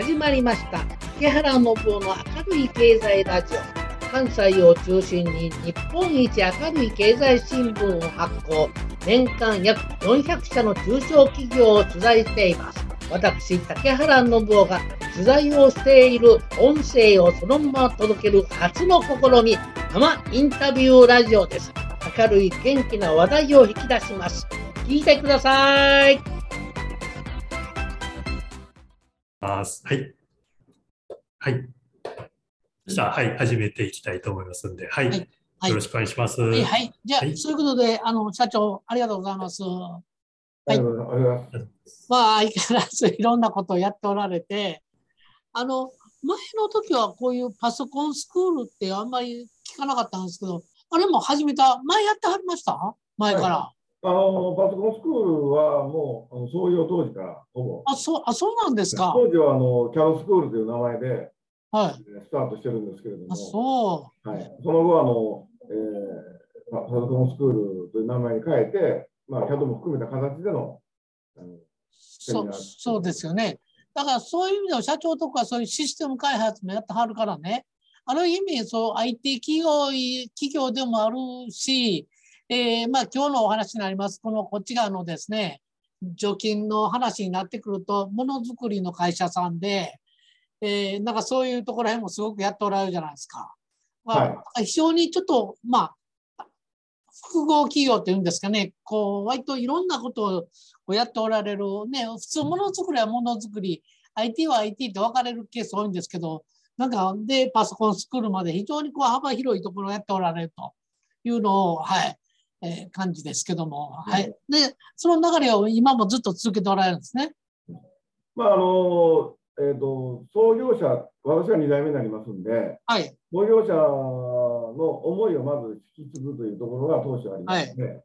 始まりました。木原信夫の明るい経済ラジオ。関西を中心に日本一明るい経済新聞を発行。年間約400社の中小企業を取材しています。私竹原信夫が取材をしている音声をそのまま届ける初の試み生インタビューラジオです。明るい元気な話題を引き出します。聞いてください。ます。はい。はい。じゃあ、はい、始めていきたいと思いますんで、はい。はい、よろしくお願いします。はい。はい、じゃあ、はい、そういうことで、あの、社長、ありがとうございます。はい。まあ、相変わらずいろんなことをやっておられて、あの、前の時はこういうパソコンスクールってあんまり聞かなかったんですけど、あれも始めた、前やってはりました？前から。あのパソコンスクールはもうあの創業当時からほぼ。あ、そうあそうなんですか。当時はあのキャロスクールという名前で、はい、スタートしてるんですけれども、あそうはい、その後あの、えー、パソコンスクールという名前に変えて、まあ、キャドも含めた形でのあのそそうですよね。だからそういう意味では社長とかそういうシステム開発もやってはるからね、ある意味そう IT 企業企業でもあるし、えー、まあ、今日のお話になります、このこっち側のですね、除菌の話になってくると、ものづくりの会社さんで、えー、なんかそういうところへもすごくやっておられるじゃないですか。まあ、はい、非常にちょっと、まあ、複合企業っていうんですかね、こう、割といろんなことをやっておられる、ね、普通ものづくりはものづくり、IT は IT って分かれるケース多いんですけど、なんか、で、パソコン作るまで非常にこう幅広いところをやっておられるというのを、はい、えー、感じですけども、はい。で、その流れを今もずっと続けておられるんですね。まあ、あの、えっ、ー、と、創業者、私が2代目になりますんで、はい。創業者の思いをまず引き継ぐというところが当初ありますので、はい、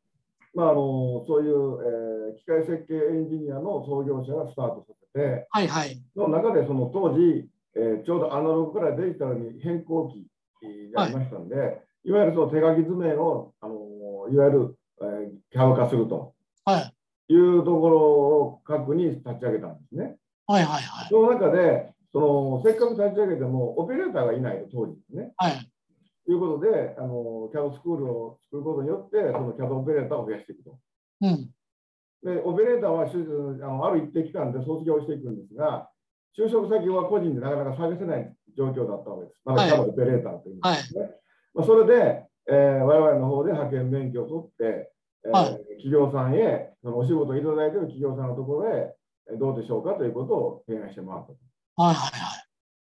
まあ、あの、そういう、えー、機械設計エンジニアの創業者がスタートさせて、はいはい。の中で、その当時、えー、ちょうどアナログからデジタルに変更期がありましたんで、はい、いわゆるその手書き図面を、あのいわゆる、えー、キャブ化すると、はい、いうところを核に立ち上げたんですね。はいはいはい、その中でその、せっかく立ち上げても、オペレーターがいないと、当時ですね。はい、ということであの、キャドスクールを作ることによって、そのキャドオペレーターを増やしていくと。うん、でオペレーターはあのある一定期間で卒業していくんですが、就職先は個人でなかなか探せない状況だったわけです。まだキャドオペレーターというんですね。はい、まあ、それで、えー、我々の方で派遣免許を取って、えー、はい、企業さんへそのお仕事をいただいている企業さんのところへどうでしょうかということを提案してもらったと。はいはいはい。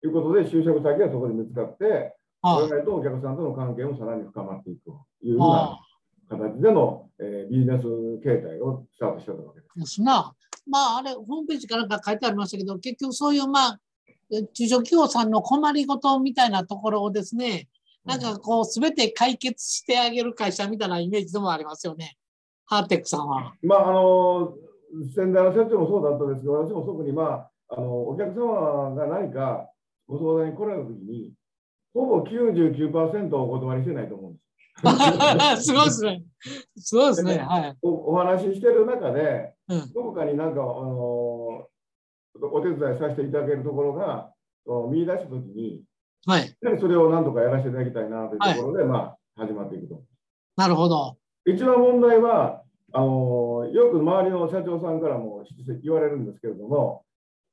ということで、就職先はそこで見つかって、はい、我々とお客さんとの関係もさらに深まっていくというような形での、えー、ビジネス形態をスタートしてたわけです。ですな。まあ、あれ、ホームページかなんか書いてありましたけど、結局そういう、まあ、中小企業さんの困りごとみたいなところをですね、なんかこう、すべて解決してあげる会社みたいなイメージでもありますよね。ハーテックさんは。まあ、あの、先代の社長もそうだったんですけど、私も特に、まあ、あのお客様が何かご相談に来られたときに、ほぼ99%お断りしてないと思うんです。すごいですね。すごいですね。はい、おお話ししてる中で、うん、どこかになんか、あのお手伝いさせていただけるところが見出したときに、はい、それを何とかやらせていただきたいなというところで、はい、まあ、始まっていくと。なるほど。一番問題は、あのよく周りの社長さんからも言われるんですけれども、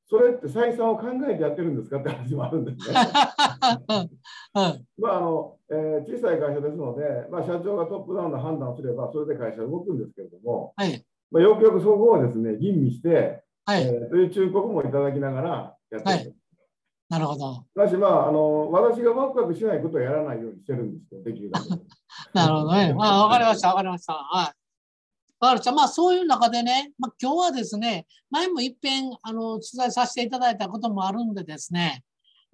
それって採算を考えてやってるんですかって話もあるんですね。まああのえー、小さい会社ですので、まあ、社長がトップダウンの判断をすれば、それで会社動くんですけれども、はい、まあ、よくよくそこをですね吟味して、はいえー、という忠告もいただきながらやっている。なるほど。だし、まあ、あの私がワクワクしないことをやらないようにしてるんですよ、できるだけ。なるほどね。まあ、わかりました、わかりました。はい。わかりました。まあ、そういう中でね、まあ、今日はですね、前もいっぺんあの取材させていただいたこともあるんでですね、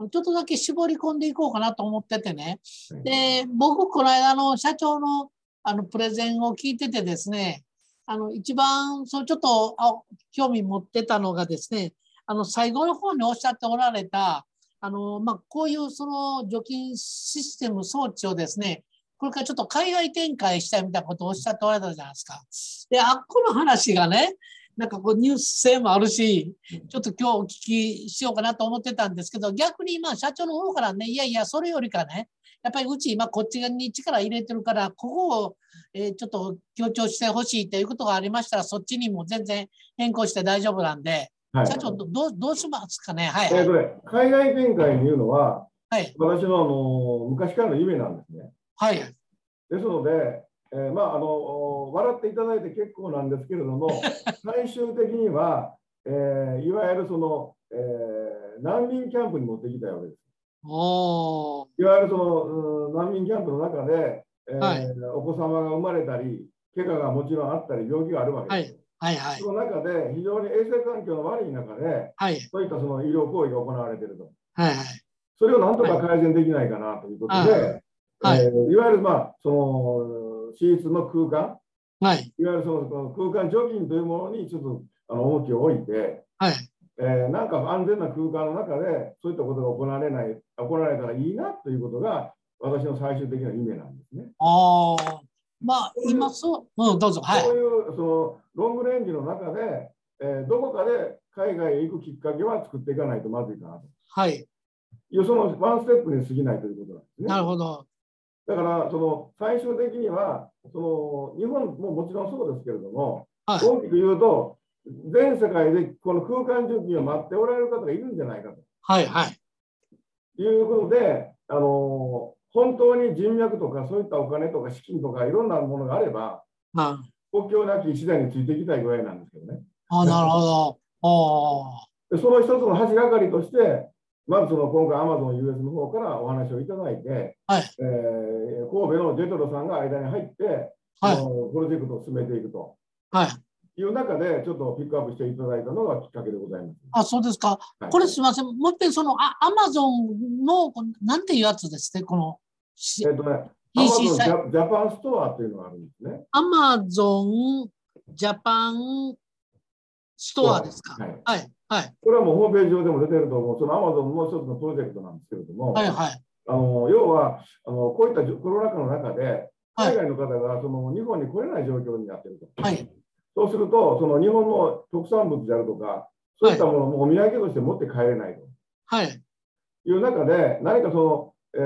ちょっとだけ絞り込んでいこうかなと思っててね。で、僕、この間の社長のあのプレゼンを聞いててですね、あの一番そうちょっとあ興味持ってたのがですね、あの最後の方におっしゃっておられた、あのまあ、こういうその除菌システム装置をですね、これからちょっと海外展開したいみたいなことをおっしゃっておられたじゃないですか。で、あっこの話がね、なんかこうニュース性もあるし、ちょっと今日お聞きしようかなと思ってたんですけど、逆に今社長の方からね、いやいや、それよりかね、やっぱりうち今こっちに力入れてるから、ここを、えー、ちょっと強調してほしいということがありましたら、そっちにも全然変更して大丈夫なんで、はい、社長どう、どうしますかね？はい、はい、えー、海外展開にいうのは、はい、私のあの昔からの夢なんですね。はい。ですので、えー、まああの笑っていただいて結構なんですけれども、最終的には、えー、いわゆるその、えー、難民キャンプに持ってきたわけです。おいわゆるその、うん、難民キャンプの中で、えー、はい、お子様が生まれたり、怪我がもちろんあったり、病気があるわけです。はいはいはい、その中で非常に衛生環境の悪い中で、はい、そういったその医療行為が行われていると。はいはい、それをなんとか改善できないかなということで、はい、えー、い。わゆる、まあ、その私立の空間、はい、いわゆるその空間除菌というものにちょっとあの重きを置いて、はい。えー、なんか安全な空間の中でそういったことが行われない行われたらいいなということが私の最終的な夢なんですね。ああ、まあ今そう、うん、どうぞ。はい、そういうそのロングレンジの中で、えー、どこかで海外へ行くきっかけは作っていかないとまずいかなと。はい。よそのワンステップに過ぎないということなんですね。なるほど。だからその最終的にはその日本ももちろんそうですけれども、はい、大きく言うと全世界でこの空間準備を待っておられる方がいるんじゃないかと。はいはい。いうことで、あの本当に人脈とかそういったお金とか資金とかいろんなものがあれば、は国境なき次第についていきたいぐらいなんですけどね。あなるほど。あでその一つの橋がかりとして、まずその今回、アマゾン US の方からお話をいただいて、はいえー、神戸のジェトロさんが間に入って、はい、プロジェクトを進めていくと。はいいう中で、ちょっとピックアップしていただいたのがきっかけでございます。あ、そうですか。はい、これすみません。もう一遍、そのアマゾンの、なんていうやつですね、この。えっ、とね、アマゾンジャパンストアっていうのがあるんですね。アマゾンジャパンストアですか？はい。はい。はい、これはもうホームページ上でも出てると思う、そのアマゾンの一つのプロジェクトなんですけれども、はいはい、あの要はあのこういったコロナ禍の中で、海外の方がその日本に来れない状況になっていると。はいそうすると、その日本の特産物であるとか、そういったものもお土産として持って帰れないと。はい。いう中で、何かその、え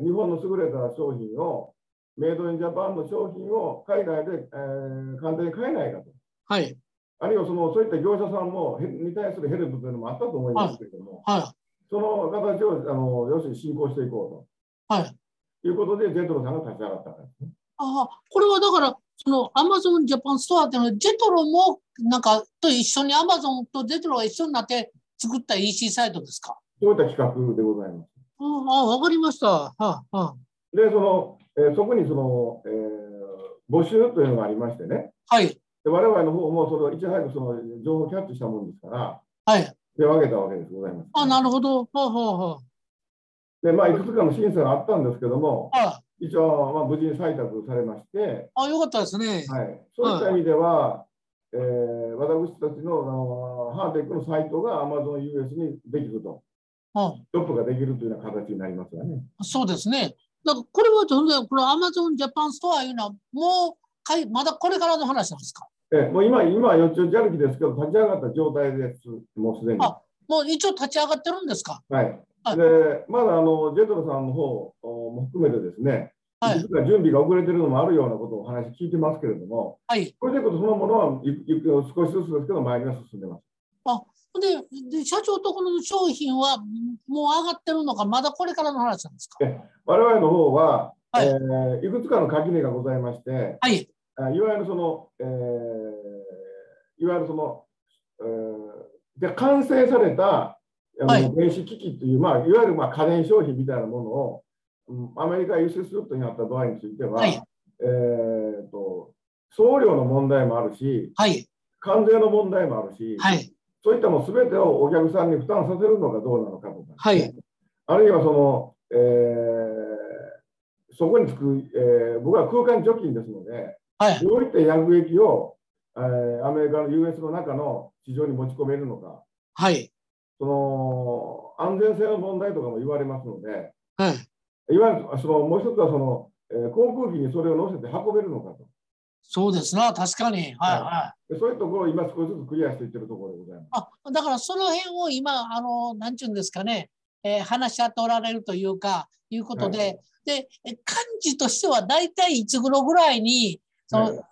ー、日本の優れた商品を、メイドインジャパンの商品を海外で、えー、簡単に買えないかと。はい。あるいはそのそういった業者さんもに対するヘルプというのもあったと思いますけれども、はい、その形をあの要するに進行していこうと。はい。いうことで、ジェトロさんが立ち上がったんですね。ああ、これはだから、そのアマゾンジャパンストアっていうのは、ジェトロもなんかと一緒にアマゾンとジェトロが一緒になって作った EC サイトですか？そういった企画でございます。ああ、わかりました。はあ、はあ、で、その、えー、そこにその、えー、募集というのがありましてね。はい。で我々の方もそれをいち早くその情報をキャッチしたもんですから、はい。手を挙げたわけですございます、あ、なるほど。はあ、はあ、はあ。で、まあ、いくつかの審査があったんですけども、ああ一応、まあ、無事に採択されまして、あ、よかったですね。はい。そういった意味では、えー、私たちのあのハーテックのサイトが AmazonUS にできると。うん、トップができるというような形になりますよね。そうですね。だからこれは当然、この Amazon Japan ストアいうのは、もうかい、まだこれからの話なんですか？えもう今、今、よっちょじ歩きですけど、立ち上がった状態です、もうすでに。あもう一応立ち上がってるんですか？はい。で、まだあのジェトロさんの方も含めてですね、はい、準備が遅れてるのもあるようなことをお話聞いてますけれども、はい、プロジェクトそのものは少しずつですけど、前には進んでます。あでで社長とこの商品はもう上がってるのか、まだこれからの話なんですか？我々の方は、はい。えー、いくつかの垣根がございまして、はい、いわゆるその、えー、いわゆるその、えー、で完成されたあの、はい、電子機器という、まあ、いわゆるまあ家電商品みたいなものを、アメリカ輸出するとなった場合については、はい、えーと、送料の問題もあるし、はい、関税の問題もあるし、はい、そういったもすべてをお客さんに負担させるのかどうなのかとか、はい、あるいはその、えー、そこにつく、えー、僕は空間除菌ですので、はい、どういった薬液を、えー、アメリカの US の中の市場に持ち込めるのか、はい、その安全性の問題とかも言われますので、はい、いわゆるそのもう一つはその、えー、航空機にそれを乗せて運べるのかと。そうですな、確かに。はいはい。そういうところを今少しずつクリアしていってるところでございます。あだからその辺を今、あの、なんちゅうんですかね、えー、話し合っておられるというか、いうことで、はい、で、感じとしては大体いつ頃ぐらいに、その、はい、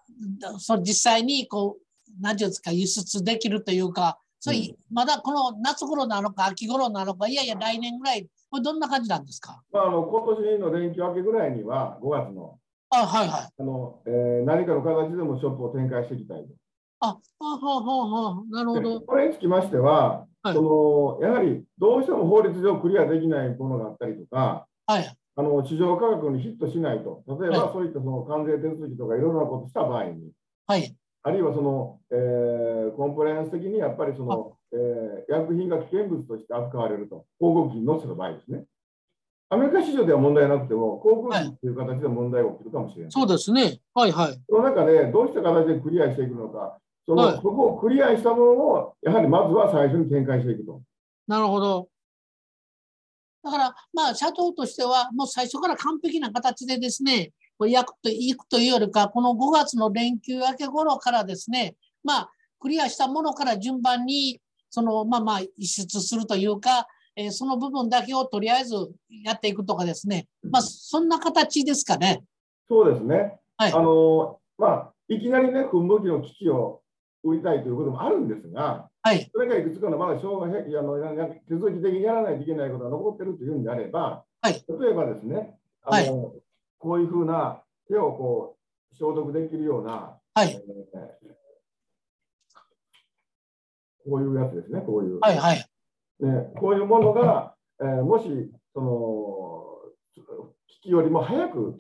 その実際にこう、なんていうんですか、輸出できるというか、それ、うん、まだこの夏頃なのか秋頃なのか、いやいや来年ぐらい、これどんな感じなんですか、まあ、あの今年の連休明けぐらいには、5月の、あはいはい。あのえー、何かの形でもショップを展開していきたいと。あ、ははははなるほど。これにつきましては、はい、そのやはりどうしても法律上クリアできないものがあったりとか、はい、あの市場価格にヒットしないと、例えばそういったその関税手続きとかいろいろなことした場合に、はい、あるいはその、えー、コンプライアンス的にやっぱりその、えー、薬品が危険物として扱われると、広告機に載せた場合ですね。アメリカ市場では問題なくても、航空機という形で問題が起きるかもしれない。はい、そうですね。はいはい。その中で、どうした形でクリアしていくのか、その、はい、そこをクリアしたものを、やはりまずは最初に展開していくと。なるほど。だから、まあ、社長としては、もう最初から完璧な形でですね、やくといくというよりか、この5月の連休明け頃からですね、まあ、クリアしたものから順番に、その、まあまあ、輸出するというか、えー、その部分だけをとりあえずやっていくとかですね、まあ、そんな形ですかね。そうですね。はい。あの、まあ、いきなりね、噴霧器の機器を売りたいということもあるんですが、はい、それがいくつかのまだ障害あの手続き的にやらないといけないことが残っているというんであれば、はい、例えばですね、あの、はい、こういうふうな手をこう消毒できるような、はいえー、こういうやつですね、こういう。はいはい、ね、こういうものが、えー、もしその機器よりも早く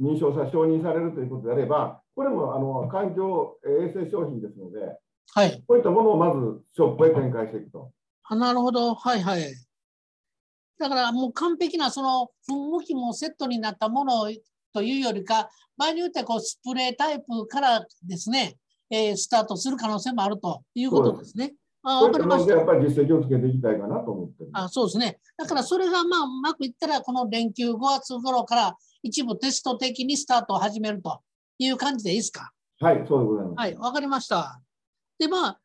認証さ承認されるということであれば、これもあの環境衛生商品ですので、はい、こういったものをまずショップへ展開していくと。あなるほど、はいはい。だからもう完璧なその向きもセットになったものというよりか、場合によってはこうスプレータイプからですね、えー、スタートする可能性もあるということですね。あ分かりました。やっぱり実績をつけていきたいかなと思ってあそうですね。だからそれがまあうまくいったら、この連休5月頃から一部テスト的にスタートを始めるという感じでいいですか？はい、そうでございます。はい、わかりました。で、まあ、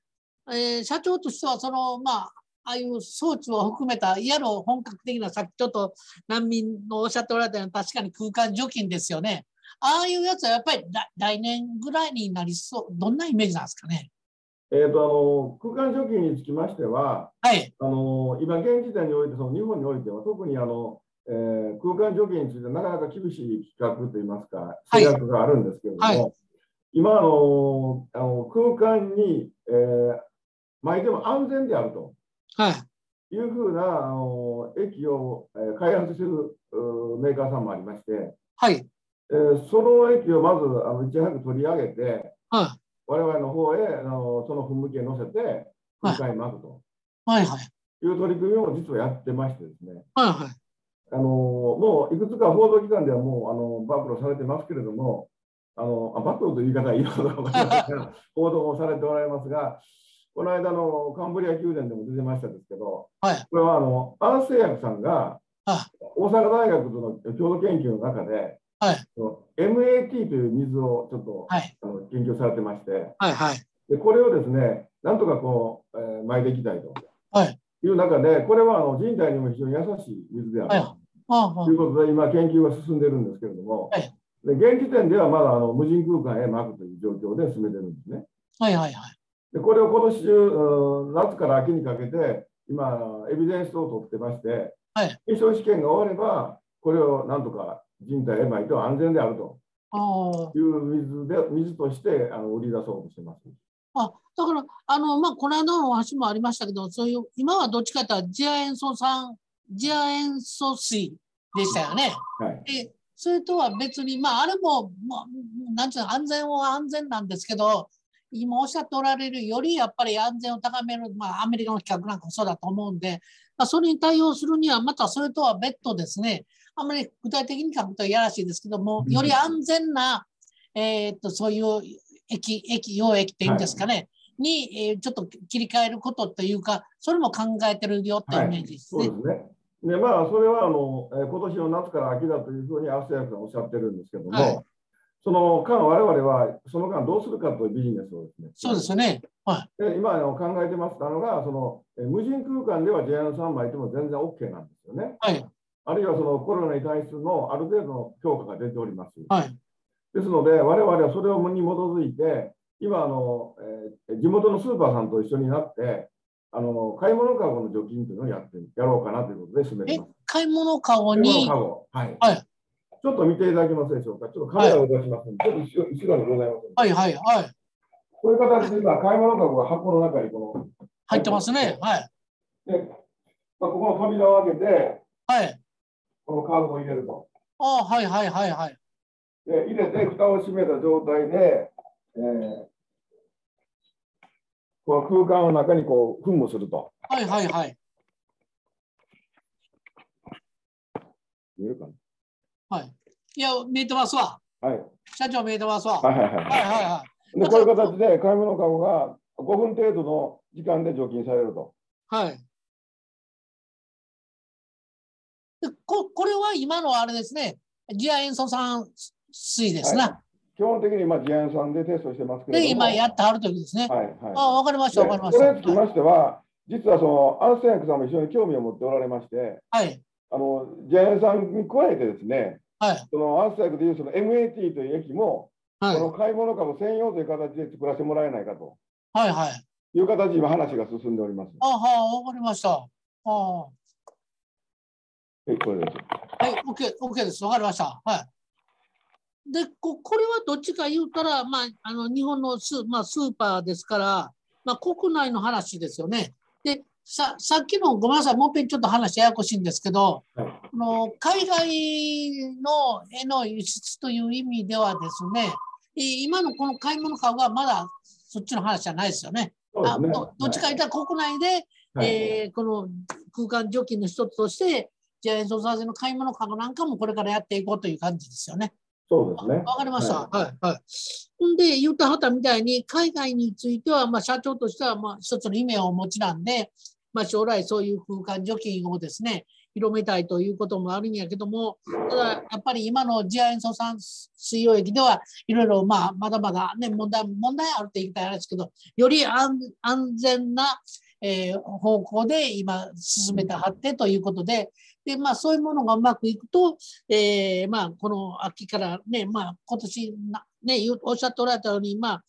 えー、社長としては、その、まあ、ああいう装置を含めた、いわゆる本格的な、さっきちょっと難民のおっしゃっておられたように、確かに空間除菌ですよね。ああいうやつはやっぱり来年ぐらいになりそう、どんなイメージなんですかね？えーと、あの空間除菌につきましては、はい、あの今、現時点において、その日本においては、特にあの、えー、空間除菌についてなかなか厳しい規格といいますか、制約があるんですけれども、はい。はい、今あのあの、空間に、えー、巻いても安全であると。はい。いうふうなあの液を、えー、開発しているメーカーさんもありまして、はいえー、その液をまずあのいち早く取り上げて、はい、我々の方へあのその噴霧器へ乗せて、2回巻くと、はいはい、いう取り組みを実はやってましてですね、はいはい、あのもういくつか報道機関ではもうあの暴露されてますけれども、あの暴露という言い方はいいのか分かりませんが、報道もされておられますが、この間のカンブリア宮殿でも出てましたですけど、はい、これはあのアース製薬さんが大阪大学との共同研究の中で、はい、MAT という水をちょっと、はい、あの研究されてまして、はいはい、でこれをですね、なんとかこう、えー、巻いていきたいと。い。う中で、これはあの人体にも非常に優しい水である、はい、ということで、今、研究が進んでるんですけれども、はい、で現時点ではまだあの無人空間へ巻くという状況で進めてるんですね。はいはいはい、でこれを今年中、夏から秋にかけて、今、エビデンスを取ってまして、はい、臨床試験が終われば、これをなんとか人体へ巻いては安全であるという水で水としてあの売り出そうとしてます。あだから、あのまあ、この間のお話もありましたけど、そういう今はどっちかというと、ジア塩素酸、ジア塩素水でしたよね。はい、でそれとは別に、まあ、あれも、まあ、なんていうの、安全は安全なんですけど、今おっしゃっておられるよりやっぱり安全を高める、まあ、アメリカの企画なんかもそうだと思うんで、まあ、それに対応するには、またそれとは別途ですね、あんまり具体的に書くとやらしいですけども、より安全な、えー、っとそういう液、液、溶液っていうんですかね、はい、に、えー、ちょっと切り替えることというか、それも考えてるよってイメージですね。はい、そうですね。でまあ、それはあの、えー、今年の夏から秋だというふうに、アスヤさんおっしゃってるんですけども、はい、その間、我々はその間どうするかというビジネスをですね。そうですよね。はい、で今あの考えてますのが、そのえ無人空間では JN3 枚いても全然 OK なんですよね。はい、あるいはそのコロナに対するのある程度の評価が出ております。はい、ですので、我々はそれをに基づいて、今あの、えー、地元のスーパーさんと一緒になって、あの買い物かごの除菌というのをやってやろうかなということで進めてます。買い物かごに？買い物はい。はい。ちょっと見ていただけますでしょうか？ちょっとカメラを出しますので、はい、ちょっと後ろにございます。はいはいはい。こういう形で今、買い物かごが箱の中にこの入ってますね。はい。で、まあ、ここの扉を開けて、はい。このカードを入れると。ああ、はいはいはいはい。で、入れて、蓋を閉めた状態で、えー、この空間の中にこう、噴霧すると。はいはいはい。見えるかな？はい。いや、見えてますわ。はい。社長見えてますわ。はいはいはい。はいはいはい。で、こういう形で買い物かごが5分程度の時間で除菌されると。はい。ここれは今のあれですね、次亜塩素酸水ですな。はい基本的にまあ次亜塩酸でテストしてますけどで、今やってはるときですね。はいはい、あわかりました、わかりました。これにつきましては、実はその安静薬さんも非常に興味を持っておられまして、はい、あの次亜塩酸に加えてですね、はい、その安静薬でいうその MAT という液も、はい、この買い物株専用という形で作らせてもらえないかと。はいはい。いう形で今話が進んでおります。あは、わかりました。あはい、これです。はい、OK、OK です。わかりました。はい。で、ここれはどっちか言うたら、まあ、あの日本のス,、まあ、スーパーですから、まあ、国内の話ですよね。で、ささっきの、ごめんなさい、もう一遍ちょっと話ややこしいんですけど、はい、の海外のへの輸出という意味ではですね、今のこの買い物株はまだそっちの話じゃないですよね。あどどっちか言ったら国内で、はい、えー、この空間除菌の一つとして、じゃあ、演奏させの買い物かごなんかもこれからやっていこうという感じですよね。そうですね。わかりました。はい、はい、はい。ほんで、言ったはたみたいに、海外については、まあ、社長としては、まあ、一つの夢をお持ちなんで、まあ、将来そういう空間除菌をですね、広めたいということもあるんやけども、ただやっぱり今の次亜塩素酸水溶液ではいろいろまあまだまだね問題問題あるって言いたいですけど、より安全な、えー、方向で今進めてはってということで、でまあそういうものがうまくいくと、えー、まあこの秋からね、まあ今年なねおっしゃっておられたようにまあ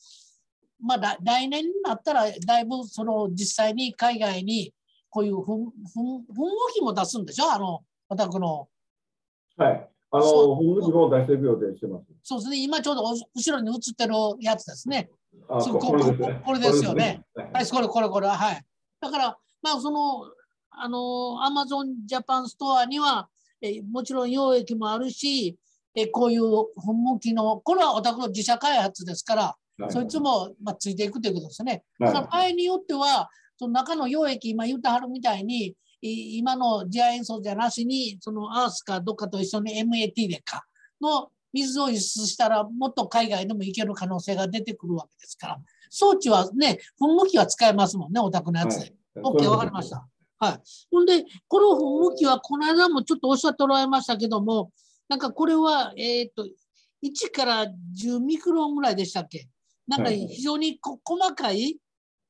まあ来年になったらだいぶその実際に海外にこういうふんふんふん動きも出すんでしょ？あの、お宅の。はい。あの、ふん動きも出していく予定してます。そうですね。今ちょうど後ろに映ってるやつですね。あここれですこれですよね。はい、これこれこれ。はい。だから、まあ、その、あの、アマゾンジャパンストアには、えもちろん溶液もあるし、えこういう噴霧の、これはお宅の自社開発ですから、はい、そいつも、まあ、ついていくということですね。だから場合によっては、その中の溶液、今言うたはるみたいに、今の次亜塩素じゃなしに、そのアースかどっかと一緒に MAT でかの水を輸出したら、もっと海外でも行ける可能性が出てくるわけですから、装置はね、噴霧器は使えますもんね、お宅のやつで。はい、OK、わかりました。はい。ほんで、この噴霧器は、この間もちょっとおっしゃっておられましたけども、なんかこれは、えっ、ー、と、1から10ミクロンぐらいでしたっけ？なんか非常に細かい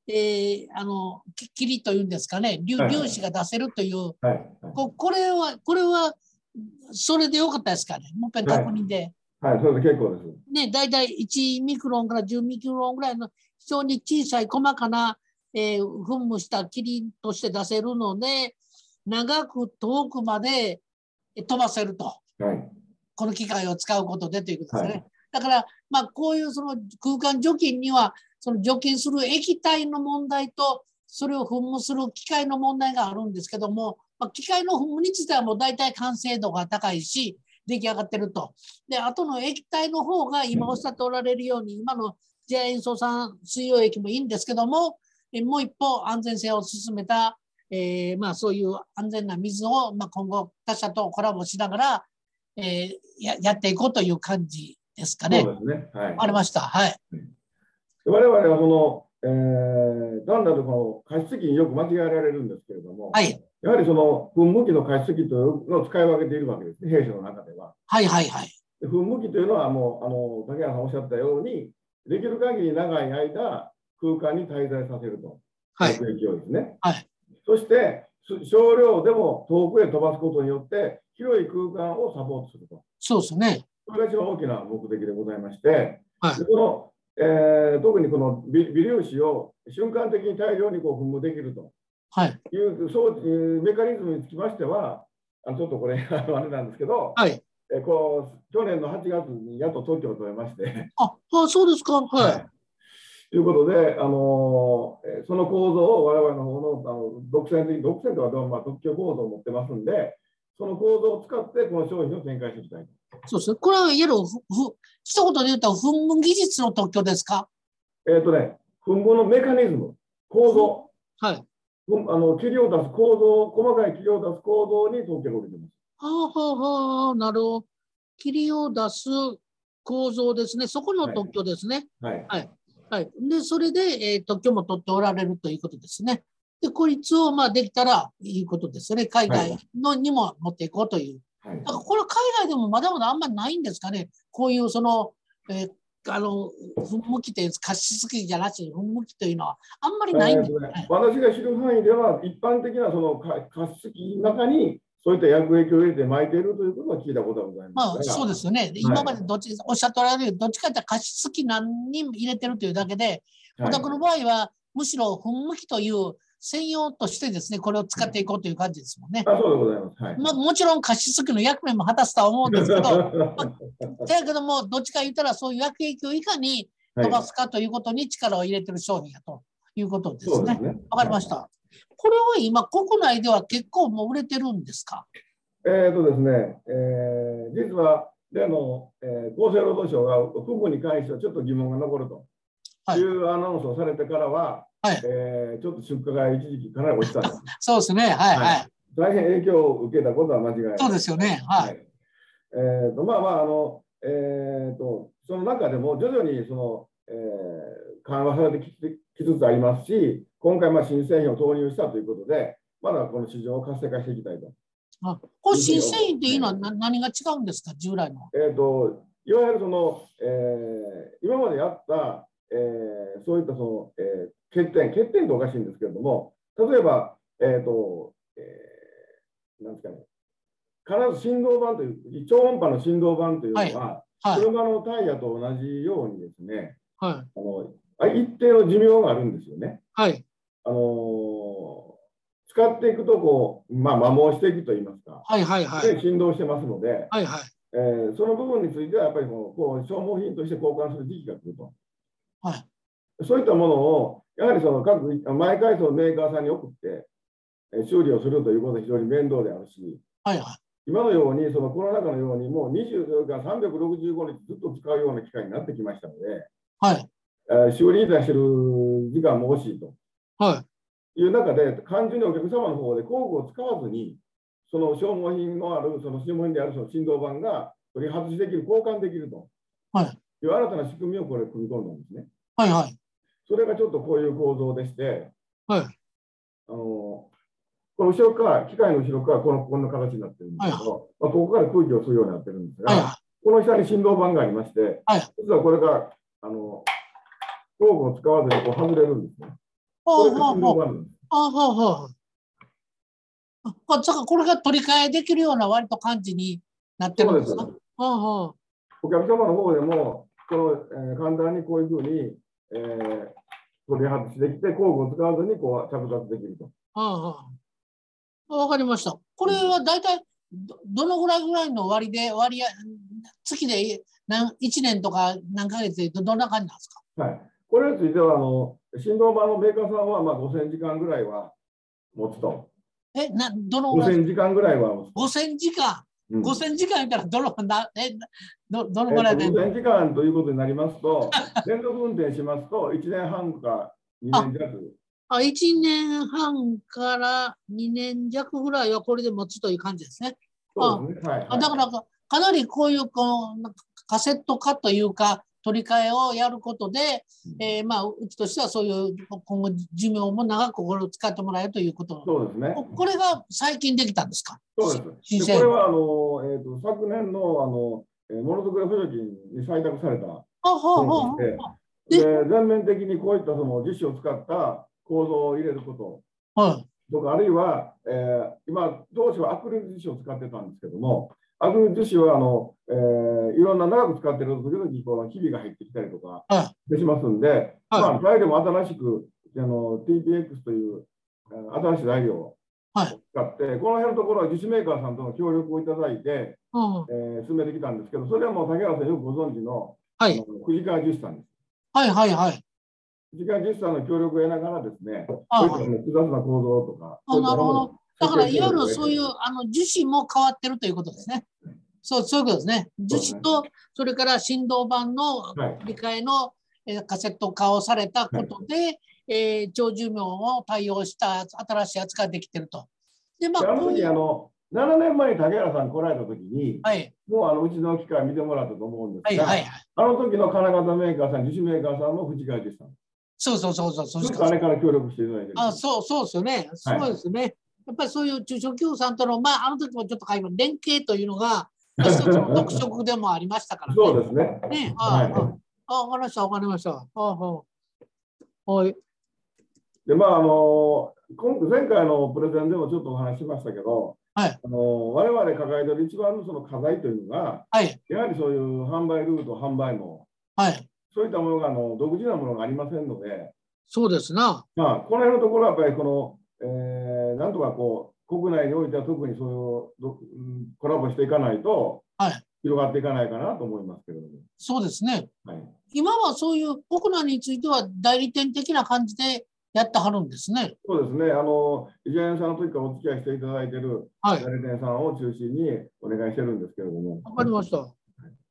えー、あの霧というんですかね。粒粒子が出せるという、はいはい、ここれはこれはそれでよかったですかね？もう一回確認で。はい、はい、それで結構です。ね、大体1ミクロンから10ミクロンぐらいの非常に小さい細かな、えー、噴霧した霧として出せるので長く遠くまで飛ばせると、はい、この機械を使うことでということですね。だから、まあ、こういうその空間除菌にはその除菌する液体の問題と、それを噴霧する機械の問題があるんですけども、まあ、機械の噴霧についてはもう大体完成度が高いし、出来上がってると。で、あとの液体の方が今おっしゃっておられるように、今の次亜塩素酸水溶液もいいんですけども、えもう一歩安全性を進めた、えー、まあそういう安全な水を、まあ、今後他社とコラボしながら、えー、ややっていこうという感じですかね。そうですね。はい。ありました。はい。我々はこの、えー、単なるこの加湿器によく間違えられるんですけれども、はい、やはりその噴霧器の加湿器というのを使い分けているわけですね、弊社の中では。はいはいはい。噴霧器というのはもうあの竹原さんおっしゃったようにできる限り長い間空間に滞在させると、はい、勢いですね。はい、そして少量でも遠くへ飛ばすことによって広い空間をサポートすると。そうですね。これが一番大きな目的でございまして、はい、このえー、特にこの微粒子を瞬間的に大量にこう噴霧できるという、そういうメカニズムにつきましては、あちょっとこれ あれなんですけど、はい、えこう去年の8月にやっと特許を取れまして。ああそうですか。はい、はいということで、あのー、その構造を我々の方のあの独占的、独占とはまあ特許構造を持ってますんで、その構造を使ってこの商品を展開していきたいそうですね。これは、いわゆる、一言で言うと、噴霧技術の特許ですか？えっ、ー、とね、噴霧のメカニズム、構造。はい。あの霧を出す構造、細かい霧を出す構造に特許が降りてます。はあはあはあ、なるほど。霧を出す構造ですね。そこの特許ですね。はい。はい。はい、で、それで、えー、特許も取っておられるということですね。で、孤立をまあできたらいいことですね。海外のにも持っていこうという。はい、だからこれ海外でもまだまだあんまりないんですかね。こういうその、えー、あの、噴霧器という加湿器じゃなしに噴霧器というのはあんまりないんですね、私が知る範囲では一般的なその加湿器の中にそういった薬液を入れて巻いているということは聞いたことがございます。まあ、そうですよね。はい、今までどっち、おっしゃっておられるどっちかというと加湿器何に入れてるというだけで、お宅の場合は、むしろ噴霧器という専用としてですね、これを使っていこうという感じですもんね。あそうでございます。はい、まあ、もちろん加湿器の役目も果たすとは思うんですけど、まあ、だけども、どっちか言ったら、そういう薬液をいかに飛ばすかということに力を入れてる商品やということですね。わ、ね、かりました。これは今、国内では結構もう売れてるんですか？えっ、ー、とですね、えー、実は、例の、えー、厚生労働省が副部に関してはちょっと疑問が残ると。い。うアナウンスをされてからは、はい、えー、ちょっと出荷が一時期かなり落ちたんです。そうですね、はい、はい、大変影響を受けたことは間違いない。そうですよね、はい。はい、えーとまあまああのえーと、その中でも徐々にその、えー、緩和されてききつつありますし、今回まあ新製品を投入したということで、まだこの市場を活性化していきたいと。あこれ新製品っていうのは何が違うんですか、従来の。えーと、いわゆるその、えー、今までやった、えー、そういったその、えー、欠点、欠点っておかしいんですけれども、例えば、えっ、ー、と、えー、なんですかね、必ず振動板という、超音波の振動板というのは、はい、車のタイヤと同じようにですね、はい、あの一定の寿命があるんですよね。はい。あのー、使っていくとこう、まあ、摩耗していくといいますか、はいはいはい、で振動してますので、はいはい。えー、その部分についてはやっぱりこうこう消耗品として交換する時期が来ると。はい、そういったものをやはりその各毎回そのメーカーさんに送って、え修理をするということは非常に面倒であるし、はいはい、今のようにそのコロナ禍のようにもう24時間365日ずっと使うような機会になってきましたので、はい。えー、修理に対してる時間も惜しいと。はいいう中で、単純にお客様の方で工具を使わずに、その消耗品のある、その消耗品であるその振動板が取り外しできる、交換できると。はい。いう新たな仕組みをこれ組み込んだんですね。はいはい。それがちょっとこういう構造でして、はい。あの、この後ろから、機械の後ろからこのこんな形になってるんですけど、はい、まあ、ここから空気を吸うようになってるんですが、はい、この下に振動板がありまして、はい、実はこれが、あの、工具を使わずにこう外れるんですね。これが振動板なんです。あははあ、これが取り替えできるような割と感じになってるんですかははお客様の方でも、この、えー、簡単にこういうふうに、えー、取り外しできて、工具を使わずにこう着脱できると。ははわかりました。これは大体どどのぐらいぐらいの割で、割合、月で何1年とか何ヶ月でどんな感じなんですかはい。これについては、あの、振動板のメーカーさんはまあ5000時間ぐらいは持つと。え、な、どのぐらい ?5000 時間ぐらいは持つ。5000時間、うん、?5000 時間言ったらどの、なえどどのぐらいで、えー、?5000 時間ということになりますと、連続運転しますと1年半か2年弱。あ、1年半から2年弱ぐらいはこれで持つという感じですね。そうですね。はい、はい、だからかなりこういうこのカセット化というか、取り替えをやることで、えー、まあ、うちとしてはそういう今後寿命も長くこれを使ってもらえるということそうですね。これが最近できたんですか？そうです。これはあの、えーと、昨年のあの、えー、ものづくり補助金に採択されたものでで全面的にこういったその樹脂を使った構造を入れること、はい、とかあるいは、えー、今当初はアクリル樹脂を使ってたんですけどもアクリル樹脂はあの、えー、いろんな長く使ってる時々このひびが入ってきたりとかしますんで、はい、まあ、材料も新しくあの TPX という新しい材料を使って、はい、この辺のところは樹脂メーカーさんとの協力をいただいて、うん、えー、進めてきたんですけど、それはもう竹原さんよくご存知の,、はい、藤川樹脂さんです。はいはいはい。時間実際の協力を得ながらですね、あそういった複雑な構造とか。あなるほど。だから、いわゆるそういうあの樹脂も変わってるということですね。そうそういうことですね。樹脂と、それから振動板の理解の、はい、えカセット化をされたことで、はい、えー、長寿命を対応した新しいやつができてると。で、まあ、あの時あの7年前に竹原さん来られた時に、はい、もうあのうちの機械見てもらったと思うんですが、はいはいはい、あの時の金型メーカーさん、樹脂メーカーさんも藤川樹さん。そうそうそうそう。そうあれから協力していただいてあ、そうそうですよね。そうですね。はい、やっぱりそういう中小企業さんとの、まあ、あの時もちょっと会話、連携というのが、一つの特色でもありましたからね。そうですね。ね、はい。あ、わかりました、わかりました。あ、はい。で、まあ、あの、今前回のプレゼンでもちょっとお話しましたけど、はい、あの我々抱えている一番のその課題というのが、はい、やはりそういう販売ルート、販売網、はい、そういったものがあの独自なものがありませんので、そうですな。まあ、この辺のところはやっぱりこの、えー、なんとかこう、国内においては特にそういうコラボしていかないと、はい、広がっていかないかなと思いますけれども。そうですね。はい、今はそういう国内については代理店的な感じでやってはるんですね。そうですね。あの、イジャイアンさんの時からお付き合いしていただいている代理店さんを中心にお願いしてるんですけれども。わかりました。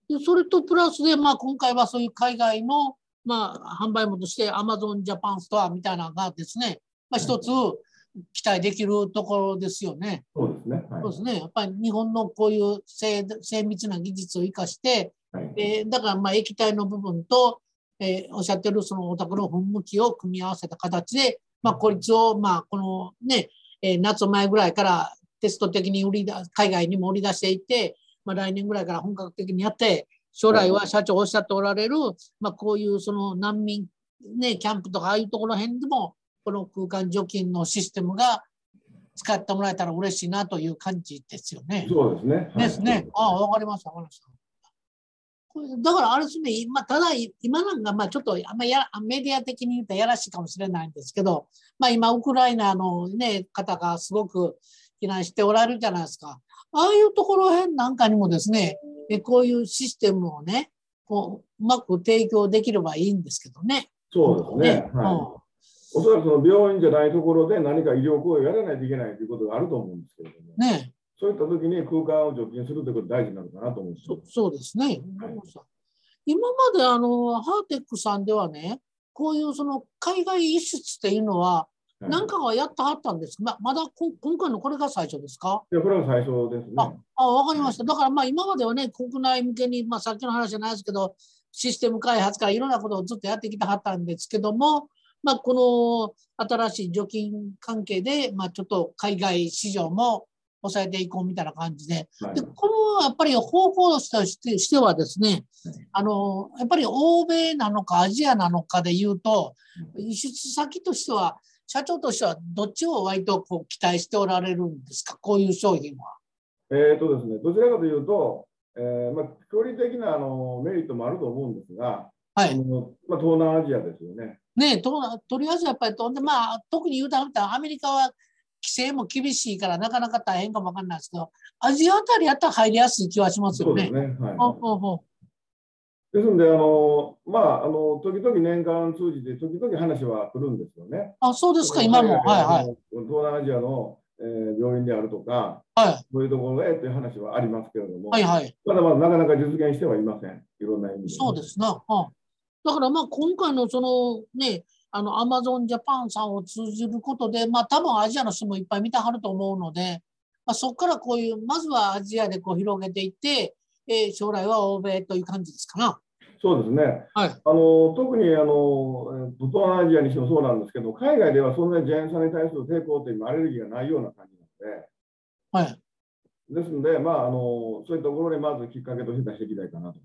でそれとプラスで、まあ、今回はそういう海外の、まあ、販売元として Amazon Japan ストアみたいなのがですね、まあ、一つ期待できるところですよね。そうですね。はい、そうですね。やっぱり日本のこういう精精密な技術を生かして、はい、えー、だからまあ液体の部分と、えー、おっしゃってるそのお宅の噴霧器を組み合わせた形で、まあ、こいつを、まあ、このね、えー、夏前ぐらいからテスト的に売りだ海外にも売り出していて、まあ、来年ぐらいから本格的にやって、将来は社長おっしゃっておられる、まあ、こういうその難民、ね、キャンプとかああいうところ辺でも、この空間除菌のシステムが使ってもらえたら嬉しいなという感じですよね。そうですね。ですね。ああ、わかりました、わかりました。だからあれですね、今ただ今なんかまあちょっとあんまやメディア的に言うとやらしいかもしれないんですけど、まあ、今、ウクライナの、ね、方がすごく避難しておられるじゃないですか。ああいうところへんなんかにもですね、こういうシステムをね、こううまく提供できればいいんですけどね。そうですね。ねはい、おそらくその病院じゃないところで何か医療行為をやらないといけないということがあると思うんですけれども、ね、そういった時に空間を除菌するということが大事なのかなと思うんですそそうですね。はい、今まであのハーテックさんではね、こういうその海外輸出っていうのは、なんかはやってはったんですままだ今回のこれが最初ですか？いや、これが最初ですね。あ、あわかりました。だからまあ今まではね、国内向けに、まあさっきの話じゃないですけど、システム開発からいろんなことをずっとやってきてはったんですけども、まあこの新しい除菌関係で、まあちょっと海外市場も抑えていこうみたいな感じで、はい、でこのやっぱり方法としてしてはですね、あのやっぱり欧米なのかアジアなのかでいうと、輸出先としては社長としてはどっちを割とこう期待しておられるんですか、こういう商品は。えーとですね、どちらかというと、えーまあ、距離的なあのメリットもあると思うんですが、はい。まあ、東南アジアですよね。ねととりあえずやっぱりとんで、まあ、特に言うたらアメリカは規制も厳しいからなかなか大変かもわかんないですけど、アジアあたりやったら入りやすい気はしますよね。ですねはい、ですので、あのまあ、あの時々年間通じて、時々話は来るんですよね。あそうですか、今も。はいはい。東南アジアの、えー、病院であるとか、はい、そういうところへという話はありますけれども、はいはい、まだまだなかなか実現してはいません、いろんな意味で。そうですな。はあ、だからまあ今回のそのね、あのアマゾンジャパンさんを通じることで、まあ多分アジアの人もいっぱい見てはると思うので、まあ、そこからこういう、まずはアジアでこう広げていって、えー、将来は欧米という感じですかな。そうですね、はい、あの特にあの東南アジアにしてもそうなんですけど、海外ではそんなにジャイアンさんに対する抵抗というアレルギーがないような感じなので、はい、ですので、まあ、あのそういうところにまずきっかけとして出していきたいかなと。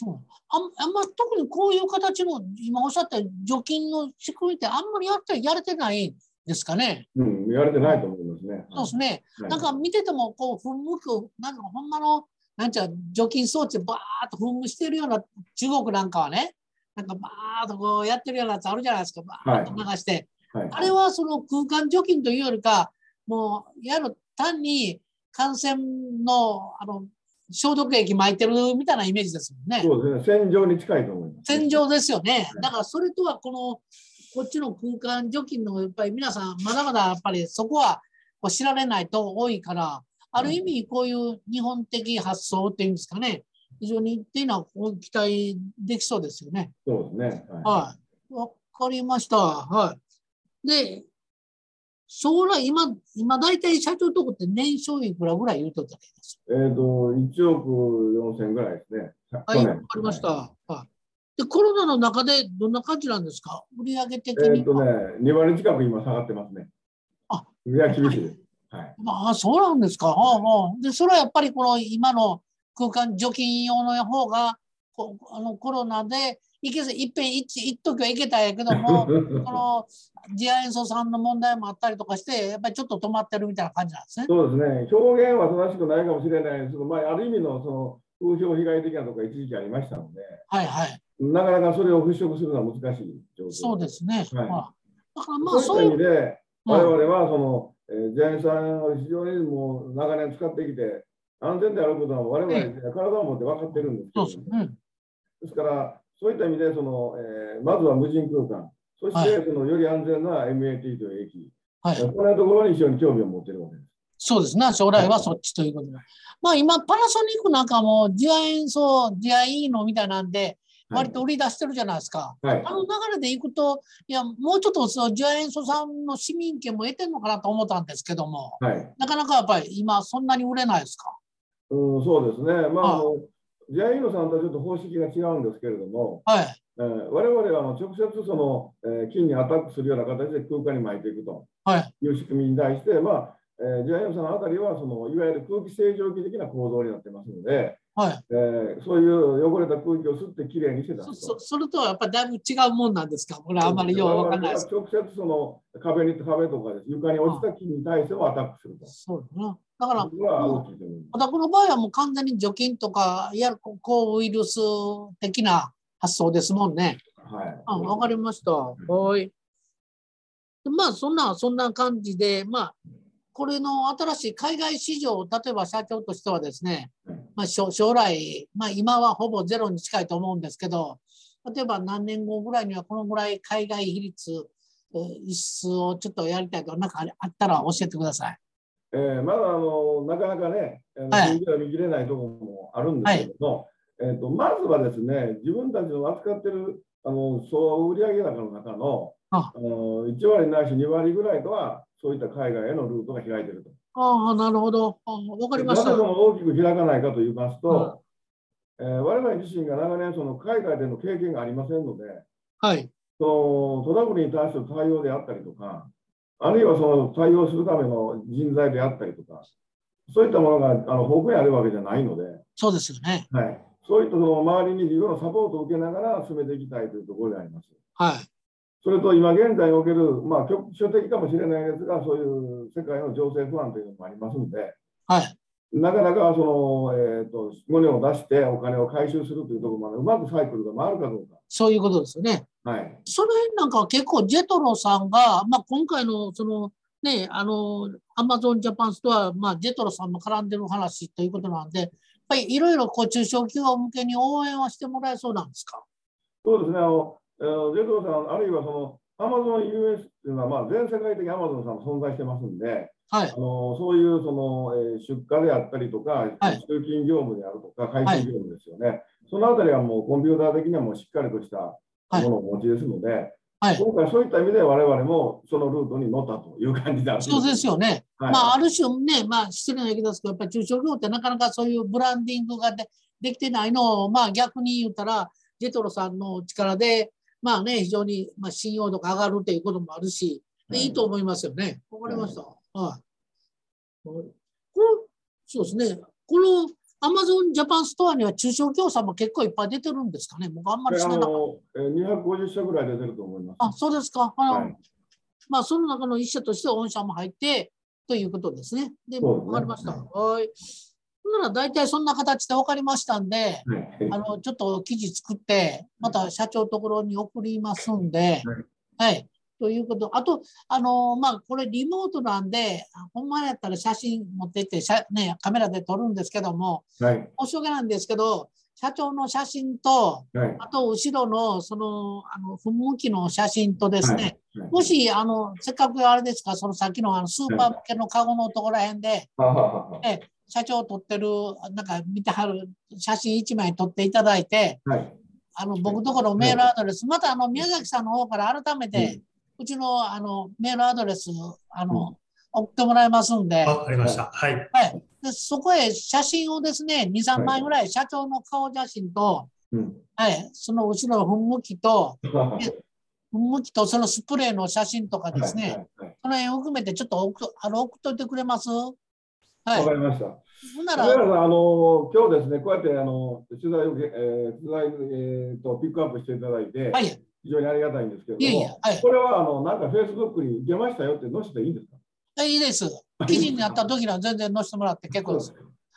そうああんま特にこういう形の今おっしゃった除菌の仕組みってあんまりやってやれてないですかね。うん、やれてないと思いますね。そうですね。はい、なんか見ててもこう噴霧なんかほんまのなんちゃ除菌装置バーッと噴霧してるような中国なんかはね、なんかバーッとこうやってるようなやつあるじゃないですか。バーッと流して、はいはい、あれはその空間除菌というよりか、もうやる単に感染のあの消毒液巻いてるみたいなイメージですもんね。そうですね。洗浄に近いと思います。洗浄ですよね。だからそれとはこのこっちの空間除菌のやっぱり皆さんまだまだやっぱりそこは知られないと多いから、ある意味こういう日本的発想っていうんですかね、非常にっていうのは期待できそうですよね。そうですね。はい。わ、はい、かりました。はい。で、将来、今、今大体社長とこって年商いくらぐらい言うとったらいいです？えっ、ー、と、1億4千ぐらいですね。はい、わかりました。はい。で、コロナの中でどんな感じなんですか？売上的に。えっ、ー、とね、2割近く今下がってますね。あ、売上厳しいです。はい。まあ、そうなんですか。はあはあ、で、それはやっぱりこの今の空間除菌用の方が、こあのコロナでいけず、いっぺん一一時はいけたんやけども、この次亜塩素酸の問題もあったりとかして、やっぱりちょっと止まってるみたいな感じなんですね。そうですね。表現は正しくないかもしれないです。けど、まあ、ある意味のその風評被害的なところが一時期ありましたので、はいはい。なかなかそれを払拭するのは難しい状況。そうですね。はい、まあ、だからまあそういう意味で、我々はその、えー、ジャイさんを非常にもう長年使ってきて、安全であることは我々、体を持って分かってるんですけど、ね、ですから、そういった意味でその、えー、まずは無人空間、そしてそのより安全な MAT という駅、はい、このところに非常に興味を持っているわけです。そうですね、将来はそっちということで。まあ今、パナソニックなんかも、次亜塩素、次亜いいのみたいなんで、割と売り出してるじゃないですか。はい、あの流れでいくと、いや、もうちょっとその次亜塩素さんの市民権も得てるのかなと思ったんですけども、はい、なかなかやっぱり今、そんなに売れないですか？うん、そうですね。まあ、あのジャイーノさんとはちょっと方式が違うんですけれども、はい。えー、我々はあの直接その、えー、菌にアタックするような形で空間に巻いていくとい。う仕組みに対して、はい、まあえー、ジャイアンさんのあたりはそのいわゆる空気清浄機的な構造になってますので、はい。えー、そういう汚れた空気を吸ってきれいにしてたそそそれとはやっぱりだいぶ違うもんなんですか？これあんまりよう分からないです直接その壁に壁とかです。床に落ちた菌に対してもアタックすると。そうだなだから、またこの場合はもう完全に除菌とか、いわゆる抗ウイルス的な発想ですもんね。はい。あ、わかりました。はい。まあ、そんな、そんな感じで、まあ、これの新しい海外市場、例えば社長としてはですね、まあ、将来、まあ、今はほぼゼロに近いと思うんですけど、例えば何年後ぐらいにはこのぐらい海外比率、一数をちょっとやりたいと、なんかあったら教えてください。えー、まだあのなかなかね、数字は見切れないところもあるんですけども、はい、えーと、まずはですね、自分たちの扱ってるあの総売上高の中のあの1割ないし2割ぐらいとは、そういった海外へのルートが開いてると。ああ、なるほど。わかりました。なぜ大きく開かないかと言いますと、えー、我々自身が長年その海外での経験がありませんので、はい、そのトラブルに対する対応であったりとか、あるいはその対応するための人材であったりとか、そういったものがあの豊富にあるわけじゃないので、そうですよね。はい、そういったその周りに自分のサポートを受けながら進めていきたいというところであります。はい。それと今現在における、まあ、局所的かもしれないですが、そういう世界の情勢不安というのもありますので、はい、なかなかその、えーと、物を出してお金を回収するというところまでうまくサイクルが回るかどうか。そういうことですよね。はい、その辺なんかは結構ジェトロさんが、まあ、今回のそのね、あの、アマゾンジャパンストア、まあ、ジェトロさんも絡んでる話ということなんで、やっぱりいろいろこう中小企業向けに応援はしてもらえそうなんですか？そうですね、あのジェトロさん、あるいはそのアマゾン US っていうのは、まあ、全世界的にアマゾンさんも存在してますんで、はい、あのそういうその、えー、出荷であったりとか、はい、集金業務であるとか、回収業務ですよね、はい、そのあたりはもうコンピューター的にはもうしっかりとしたものをお持ちですので、はい、今回そういった意味で我々もそのルートに乗ったという感じでそうですよね。はい、まあ、ある種ね、まあ、失礼な言い方ですけど、やっぱり中小企業ってなかなかそういうブランディングがでできてないのを、まあ、逆に言ったら、ジェトロさんの力で、まあね、非常に、まあ、信用度が上がるということもあるし、いいと思いますよね。わかりました。はい。こそうですね。このアマゾンジャパンストアには中小企業さんも結構いっぱい出てるんですかね？僕あんまり知らなかった。250社ぐらい出てると思います。あ、そうですか。はい、まあ、その中の一社として御社も入って、ということですね。で、わ、かりました。はい。なら大体そんな形で分かりましたんで、あのちょっと記事作って、また社長ところに送りますんで、はい。ということ、あと、あのまあ、これリモートなんで、ほんまやったら写真持ってってね、カメラで撮るんですけども、はい、申し訳ないんですけど、社長の写真と、はい、あと後ろのそのあの噴霧器の写真とですね、はい、もしあのせっかくあれですか、そのさっきのあのスーパー向けのカゴのところらへんで、え社長撮ってる、なんか見てはる写真1枚撮っていただいて、あの僕ところメールアドレス、またあの宮崎さんの方から改めて、うちのあのメールアドレス、あの、送ってもらいますんで。わかりました。はい。はい。でそこへ写真をですね、2、3枚ぐらい、社長の顔写真と、はい、その後ろの噴霧器と、噴霧器とそのスプレーの写真とかですね、その辺を含めてちょっと送あの送っといてくれます？わ、はい、かりました。ほんなら、あの今日ですね、こうやってあの取材を、えー、取材、えーと、ピックアップしていただいて、はい、非常にありがたいんですけども、いやいやはい、これはあのなんかフェイスブックに出ましたよって載せていいんですか？いいです。記事になった時には全然載せてもらって結構です。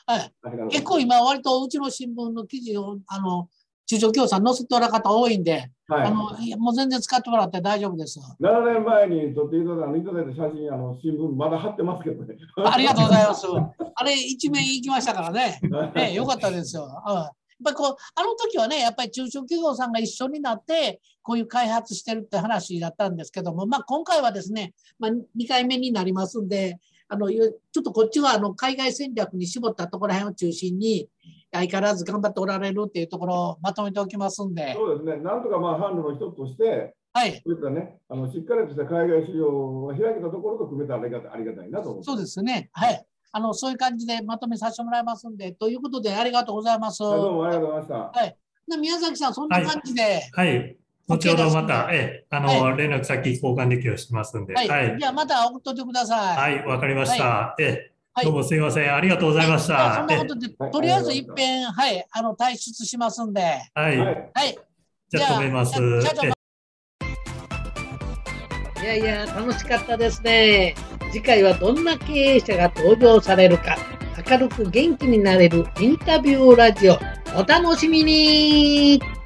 はい、結構今、割とうちの新聞の記事を、あの、中小企業さん載せておら方多いんで、はい、あのもう全然使ってもらって大丈夫です。7年前に撮っていただいた写真、あの新聞まだ貼ってますけどね。ありがとうございます。あれ、一面行きましたからね。ねよかったですよ。っぱりこう、あの時はね、やっぱり中小企業さんが一緒になって、こういう開発してるって話だったんですけども、まあ、今回はですね、まあ、2回目になりますんで、あのちょっとこっちはあの海外戦略に絞ったところら辺を中心に、相変わらず頑張っておられるっていうところをまとめておきますんで。そうですね、なんとかまあ販路の一つとして、はい、そういったね、あのしっかりとした海外市場を開けたところと組めたらありがたいなと思そうですね。はい。あの、そういう感じでまとめさせてもらいますんで、ということでありがとうございます。どうもありがとうございました。はい。宮崎さん、そんな感じで。はい。はい、後ほどまた、えあの、はい、連絡先交換できるようしますんで。はい。はい、じゃあ、また送っといてください。はい、わかりました。えどうもすみません。ありがとうございました。そんなことで、とりあえず一遍、はい、あの、退出しますんで。はい。はい。じゃあ、止めます。いやいや、楽しかったですね。次回はどんな経営者が登場されるか、明るく元気になれるインタビューラジオ、お楽しみに。